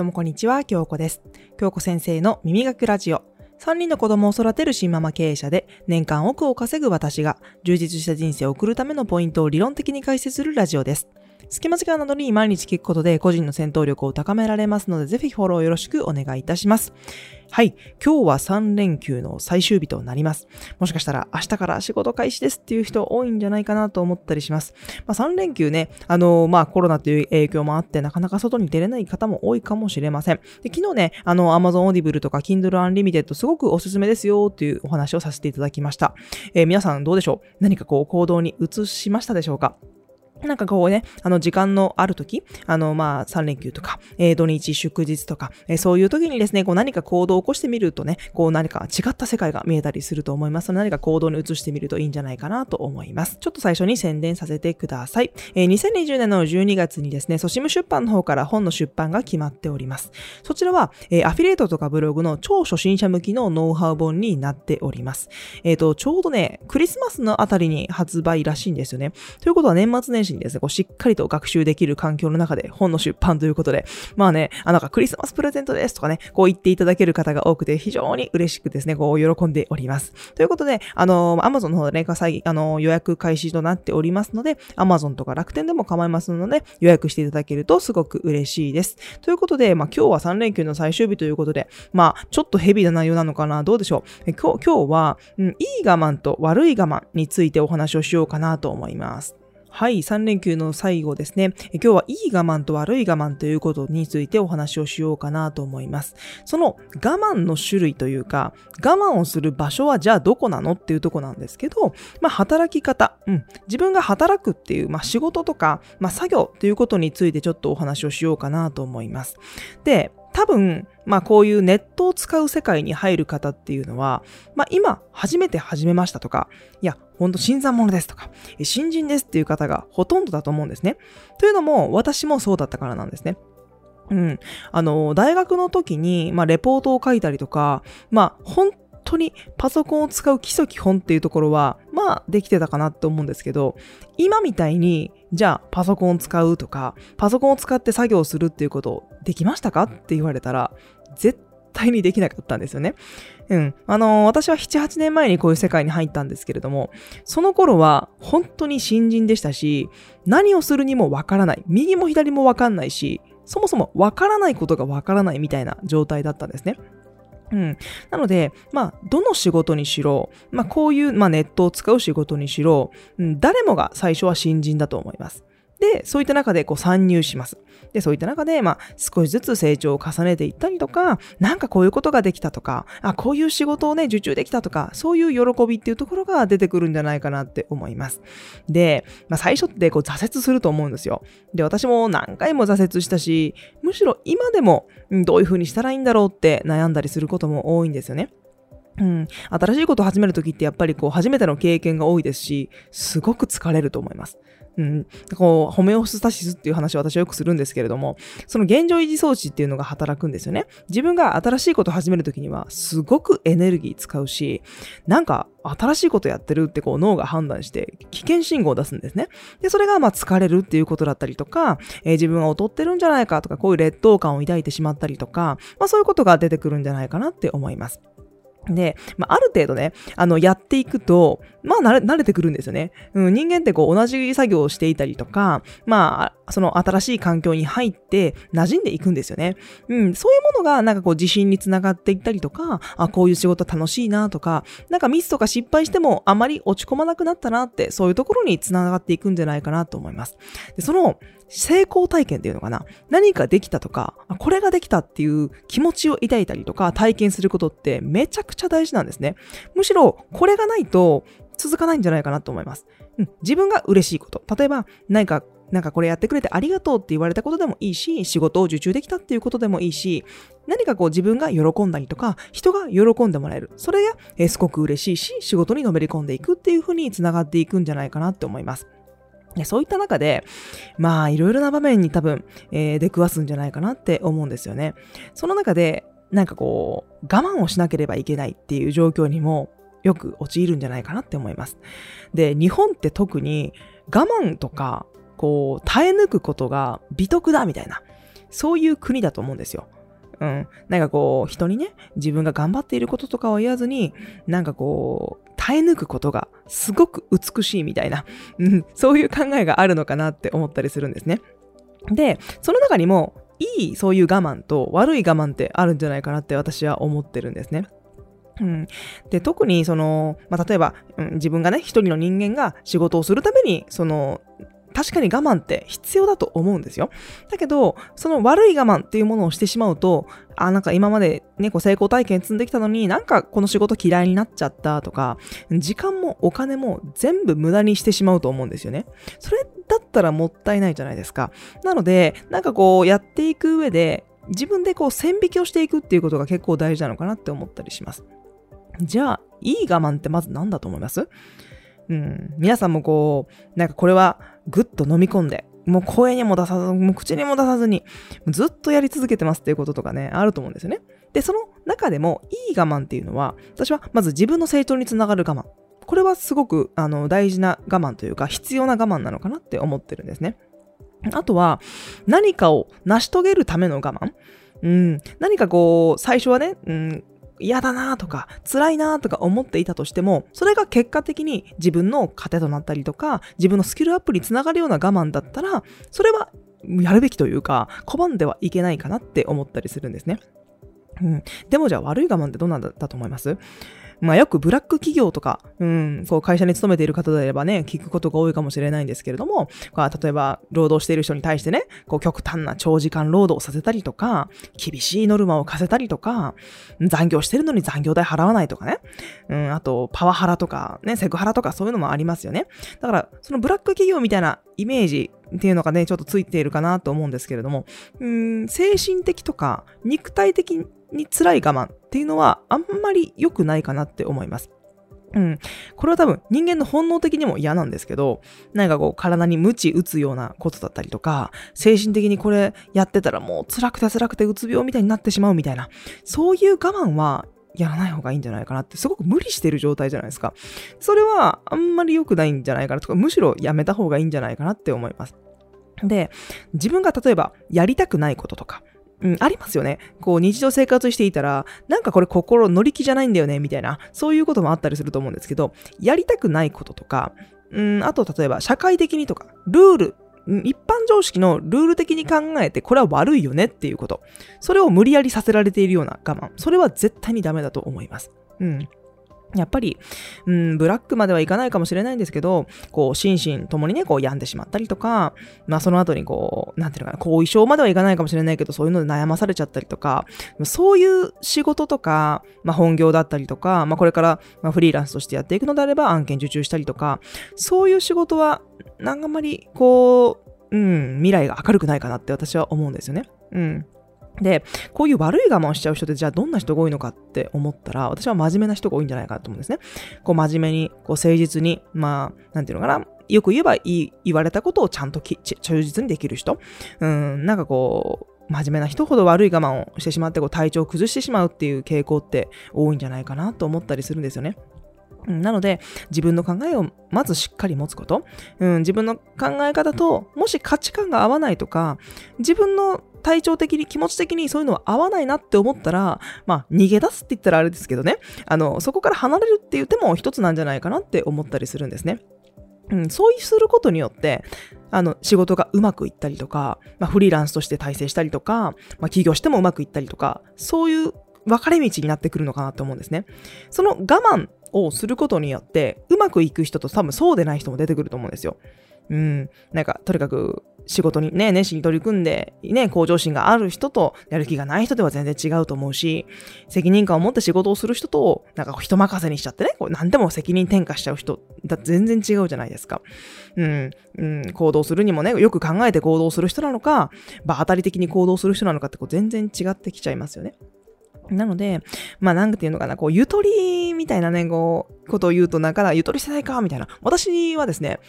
どうもこんにちは、京子です。京子先生の耳がくラジオ。3人の子供を育てる新ママ経営者で、年間億を稼ぐ私が、充実した人生を送るためのポイントを理論的に解説するラジオです。隙間時間などに毎日聞くことで個人の戦闘力を高められますので、ぜひフォローよろしくお願いいたします。はい。今日は3連休の最終日となります。もしかしたら明日から仕事開始ですっていう人多いんじゃないかなと思ったりします。まあ、3連休ね、あのー、まコロナという影響もあってなかなか外に出れない方も多いかもしれません。で昨日ね、あの Amazon Audible とか Kindle Unlimited すごくおすすめですよっていうお話をさせていただきました。えー、皆さんどうでしょう？何かこう行動に移しましたでしょうか？なんかこうね、あの時間のある時、あのまあ3連休とか、えー、土日祝日とか、えー、そういう時にですね、こう何か行動を起こしてみるとね、こう何か違った世界が見えたりすると思いますので、何か行動に移してみるといいんじゃないかなと思います。ちょっと最初に宣伝させてください。えー、2020年の12月にですね、ソシム出版の方から本の出版が決まっております。そちらは、え、アフィリエイトとかブログの超初心者向きのノウハウ本になっております。えっ、と、ちょうどね、クリスマスのあたりに発売らしいんですよね。ということは年末年始にですね、こうしっかりりと学習できる環境の中で本の出版ということで、まあね、あ、なんかクリスマスプレゼントですとかね、こう言っていただける方が多くて非常に嬉しくですね、こう喜んでおります。ということで、あの、Amazon の方でね、あの、予約開始となっておりますので、Amazon とか楽天でも構いますので、予約していただけるとすごく嬉しいです。ということで、まあ今日は3連休の最終日ということで、まあちょっとヘビーな内容なのかな、どうでしょう？今日、今日は、うん、いい我慢と悪い我慢についてお話をしようかなと思います。はい、3連休の最後ですね。今日はいい我慢と悪い我慢ということについてお話をしようかなと思います。その我慢の種類というか、我慢をする場所はじゃあどこなのっていうとこなんですけど、まあ働き方、うん、自分が働くっていう、まあ仕事とか、まあ作業っていうことについてちょっとお話をしようかなと思います。で、多分、まあこういうネットを使う世界に入る方っていうのは、まあ今初めて始めましたとか、いや、ほんと新参者ですとか、新人ですっていう方がほとんどだと思うんですね。というのも私もそうだったからなんですね。うん。あの、大学の時に、まあレポートを書いたりとか、まあ本当にパソコンを使う基礎基本っていうところは、まあできてたかなって思うんですけど、今みたいに、じゃあパソコンを使うとか、パソコンを使って作業するっていうことできましたか？って言われたら、絶対にできなかったんですよね。うん。あのー、私は7、8年前にこういう世界に入ったんですけれども、その頃は本当に新人でしたし、何をするにもわからない。右も左もわかんないし、そもそもわからないことがわからないみたいな状態だったんですね。うん。なので、まあ、どの仕事にしろ、まあ、こういう、まあ、ネットを使う仕事にしろ、うん、誰もが最初は新人だと思います。で、そういった中でこう参入します。で、そういった中で、まあ、少しずつ成長を重ねていったりとか、なんかこういうことができたとか、あ、こういう仕事をね、受注できたとか、そういう喜びっていうところが出てくるんじゃないかなって思います。で、まあ、最初ってこう挫折すると思うんですよ。で、私も何回も挫折したし、むしろ今でも、どういうふうにしたらいいんだろうって悩んだりすることも多いんですよね。うん、新しいことを始めるときってやっぱりこう初めての経験が多いですし、すごく疲れると思います。うん、こう、ホメオスタシスっていう話を私はよくするんですけれども、その現状維持装置っていうのが働くんですよね。自分が新しいことを始めるときには、すごくエネルギー使うし、なんか、新しいことやってるってこう脳が判断して危険信号を出すんですね。で、それがまあ疲れるっていうことだったりとか、えー、自分が劣ってるんじゃないかとか、こういう劣等感を抱いてしまったりとか、まあそういうことが出てくるんじゃないかなって思います。で、まあ、ある程度ね、あの、やっていくと、まあ、慣れ、てくるんですよね。うん、人間ってこう、同じ作業をしていたりとか、まあ、その新しい環境に入って馴染んでいくんですよね。うん、そういうものが、なんかこう、自信につながっていったりとか、あ、こういう仕事楽しいなとか、なんかミスとか失敗しても、あまり落ち込まなくなったなって、そういうところにつながっていくんじゃないかなと思います。で、その、成功体験っていうのかな何かできたとか、これができたっていう気持ちを抱いたりとか体験することってめちゃくちゃ大事なんですね。むしろこれがないと続かないんじゃないかなと思います。うん、自分が嬉しいこと。例えば何かなんかこれやってくれてありがとうって言われたことでもいいし、仕事を受注できたっていうことでもいいし、何かこう自分が喜んだりとか、人が喜んでもらえる。それが、えすごく嬉しいし、仕事にのめり込んでいくっていうふうにつながっていくんじゃないかなって思います。そういった中で、まあ、いろいろな場面に多分、えー、出くわすんじゃないかなって思うんですよね。その中で、なんかこう、我慢をしなければいけないっていう状況にもよく陥るんじゃないかなって思います。で、日本って特に我慢とか、こう、耐え抜くことが美徳だみたいな。そういう国だと思うんですよ。うん。なんかこう、人にね、自分が頑張っていることとかを言わずに、なんかこう、耐え抜くことがすごく美しいみたいな、うん、そういう考えがあるのかなって思ったりするんですね。で、その中にも、いいそういう我慢と悪い我慢ってあるんじゃないかなって私は思ってるんですね。うん、で特にその、まあ、例えば、うん、自分がね一人の人間が仕事をするためにその確かに我慢って必要だと思うんですよ。だけど、その悪い我慢っていうものをしてしまうと、あ、なんか今までね、こう成功体験積んできたのになんかこの仕事嫌いになっちゃったとか、時間もお金も全部無駄にしてしまうと思うんですよね。それだったらもったいないじゃないですか。なので、なんかこうやっていく上で、自分でこう線引きをしていくっていうことが結構大事なのかなって思ったりします。じゃあ、いい我慢ってまず何だと思います？うん、皆さんもこう、なんかこれはぐっと飲み込んで、もう声にも出さず、もう口にも出さずに、ずっとやり続けてますっていうこととかね、あると思うんですよね。で、その中でも、いい我慢っていうのは、私はまず自分の成長につながる我慢。これはすごくあの大事な我慢というか、必要な我慢なのかなって思ってるんですね。あとは、何かを成し遂げるための我慢。うん、何かこう、最初はね、うん、嫌だなとか、辛いなとか思っていたとしても、それが結果的に自分の糧となったりとか、自分のスキルアップにつながるような我慢だったら、それはやるべきというか、拒んではいけないかなって思ったりするんですね。うん。でもじゃあ悪い我慢ってどうなんだと思います？まあよくブラック企業とか、うん、そう会社に勤めている方であればね、聞くことが多いかもしれないんですけれども、まあ例えば労働している人に対してね、こう極端な長時間労働をさせたりとか、厳しいノルマを課せたりとか、残業してるのに残業代払わないとかね、うん、あとパワハラとか、ね、セクハラとかそういうのもありますよね。だから、そのブラック企業みたいなイメージっていうのがね、ちょっとついているかなと思うんですけれども、うん、精神的とか肉体的に辛い我慢っていうのはあんまり良くないかなって思います。うん。これは多分人間の本能的にも嫌なんですけど、なんかこう体に鞭打つようなことだったりとか、精神的にこれやってたらもう辛くて辛くてうつ病みたいになってしまうみたいな、そういう我慢はやらない方がいいんじゃないかなって、すごく無理してる状態じゃないですか。それはあんまり良くないんじゃないかなとか、むしろやめた方がいいんじゃないかなって思います。で、自分が例えばやりたくないこととか、うん、ありますよね。こう、日常生活していたら、なんかこれ心乗り気じゃないんだよね、みたいな、そういうこともあったりすると思うんですけど、やりたくないこととか、うん、あと例えば社会的にとか、ルール、一般常識のルール的に考えて、これは悪いよねっていうこと。それを無理やりさせられているような我慢。それは絶対にダメだと思います。うん。やっぱり、うん、ブラックまではいかないかもしれないんですけど、こう、心身ともにね、こう、病んでしまったりとか、まあ、その後にこう、なんていうのかな、後遺症まではいかないかもしれないけど、そういうので悩まされちゃったりとか、そういう仕事とか、まあ、本業だったりとか、まあ、これから、ま、フリーランスとしてやっていくのであれば、案件受注したりとか、そういう仕事は、なんかあんまり、こう、うん、未来が明るくないかなって私は思うんですよね。うん。で、こういう悪い我慢をしちゃう人ってじゃあどんな人が多いのかって思ったら、私は真面目な人が多いんじゃないかなと思うんですね。こう真面目に、こう誠実に、まあ、なんていうのかな、よく言えば言われたことをちゃんと忠実にできる人。うん、なんかこう、真面目な人ほど悪い我慢をしてしまってこう体調を崩してしまうっていう傾向って多いんじゃないかなと思ったりするんですよね。なので、自分の考えをまずしっかり持つこと。うん、自分の考え方と、もし価値観が合わないとか、自分の体調的に気持ち的にそういうのは合わないなって思ったら、まあ、逃げ出すって言ったらあれですけどね、あの、そこから離れるっていう手も一つなんじゃないかなって思ったりするんですね。うん、そうすることによって、あの、仕事がうまくいったりとか、まあ、フリーランスとして体制したりとか、まあ、起業してもうまくいったりとか、そういう分かれ道になってくるのかなと思うんですね。その我慢をすることによって、うまくいく人と多分そうでない人も出てくると思うんですよ。うん。なんか、とにかく、仕事にね、熱心に取り組んで、ね、向上心がある人と、やる気がない人では全然違うと思うし、責任感を持って仕事をする人と、なんか人任せにしちゃってね、こう何でも責任転嫁しちゃう人、だ全然違うじゃないですか。うん、うん、行動するにもね、よく考えて行動する人なのか、場当たり的に行動する人なのかってこう全然違ってきちゃいますよね。なので、まあなんていうのかな、こう、ゆとりみたいなね、こう、ことを言うと、なんか、ゆとり世代か、みたいな。私はですね、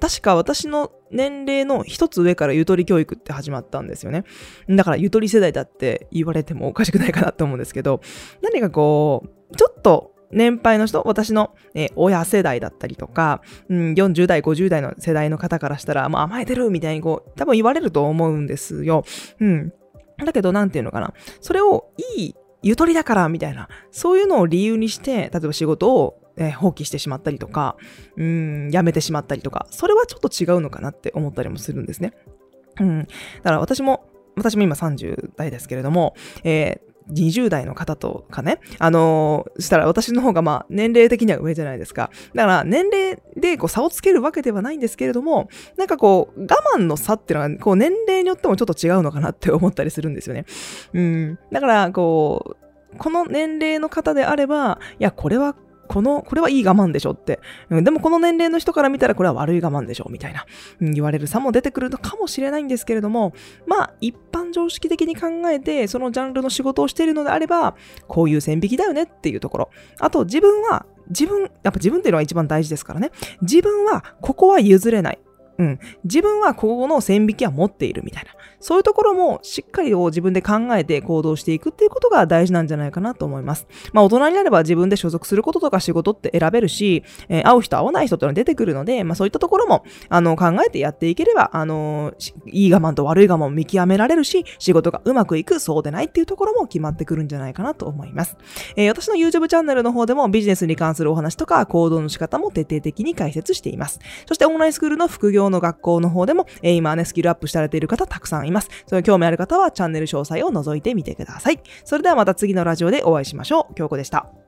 確か私の年齢の一つ上からゆとり教育って始まったんですよね。だから、ゆとり世代だって言われてもおかしくないかなと思うんですけど、何かこう、ちょっと、年配の人、私の、え親世代だったりとか、うん、40代、50代の世代の方からしたら、もう甘えてるみたいにこう、多分言われると思うんですよ。うん。だけど、なんていうのかな。それをいいゆとりだからみたいな、そういうのを理由にして、例えば仕事を、えー、放棄してしまったりとか、うん、やめてしまったりとか、それはちょっと違うのかなって思ったりもするんですね。うん。だから私も、私も今30代ですけれども、えー20代の方とかね、あのー、したら私の方がまあ年齢的には上じゃないですか。だから年齢でこう差をつけるわけではないんですけれども、なんかこう我慢の差っていうのはこう年齢によってもちょっと違うのかなって思ったりするんですよね。うん。だからこう、この年齢の方であれば、いや、これはこの、これはいい我慢でしょって。でもこの年齢の人から見たらこれは悪い我慢でしょみたいな、言われる差も出てくるのかもしれないんですけれども、まあ一般常識的に考えてそのジャンルの仕事をしているのであれば、こういう線引きだよねっていうところ。あと自分は自分、やっぱ自分っていうのは一番大事ですからね。自分はここは譲れない。うん。自分はここの線引きは持っているみたいな。そういうところもしっかりを自分で考えて行動していくっていうことが大事なんじゃないかなと思います。まあ大人になれば自分で所属することとか仕事って選べるし、えー、会う人会わない人ってのは出てくるので、まあそういったところも、あの、考えてやっていければ、あの、いい我慢と悪い我慢を見極められるし、仕事がうまくいく、そうでないっていうところも決まってくるんじゃないかなと思います。えー、私の YouTube チャンネルの方でもビジネスに関するお話とか行動の仕方も徹底的に解説しています。そしてオンラインスクールの副業の学校の方でも、えー、今ね、スキルアップされている方たくさんいます。その興味ある方はチャンネル詳細を覗いてみてください。それではまた次のラジオでお会いしましょう。京子でした。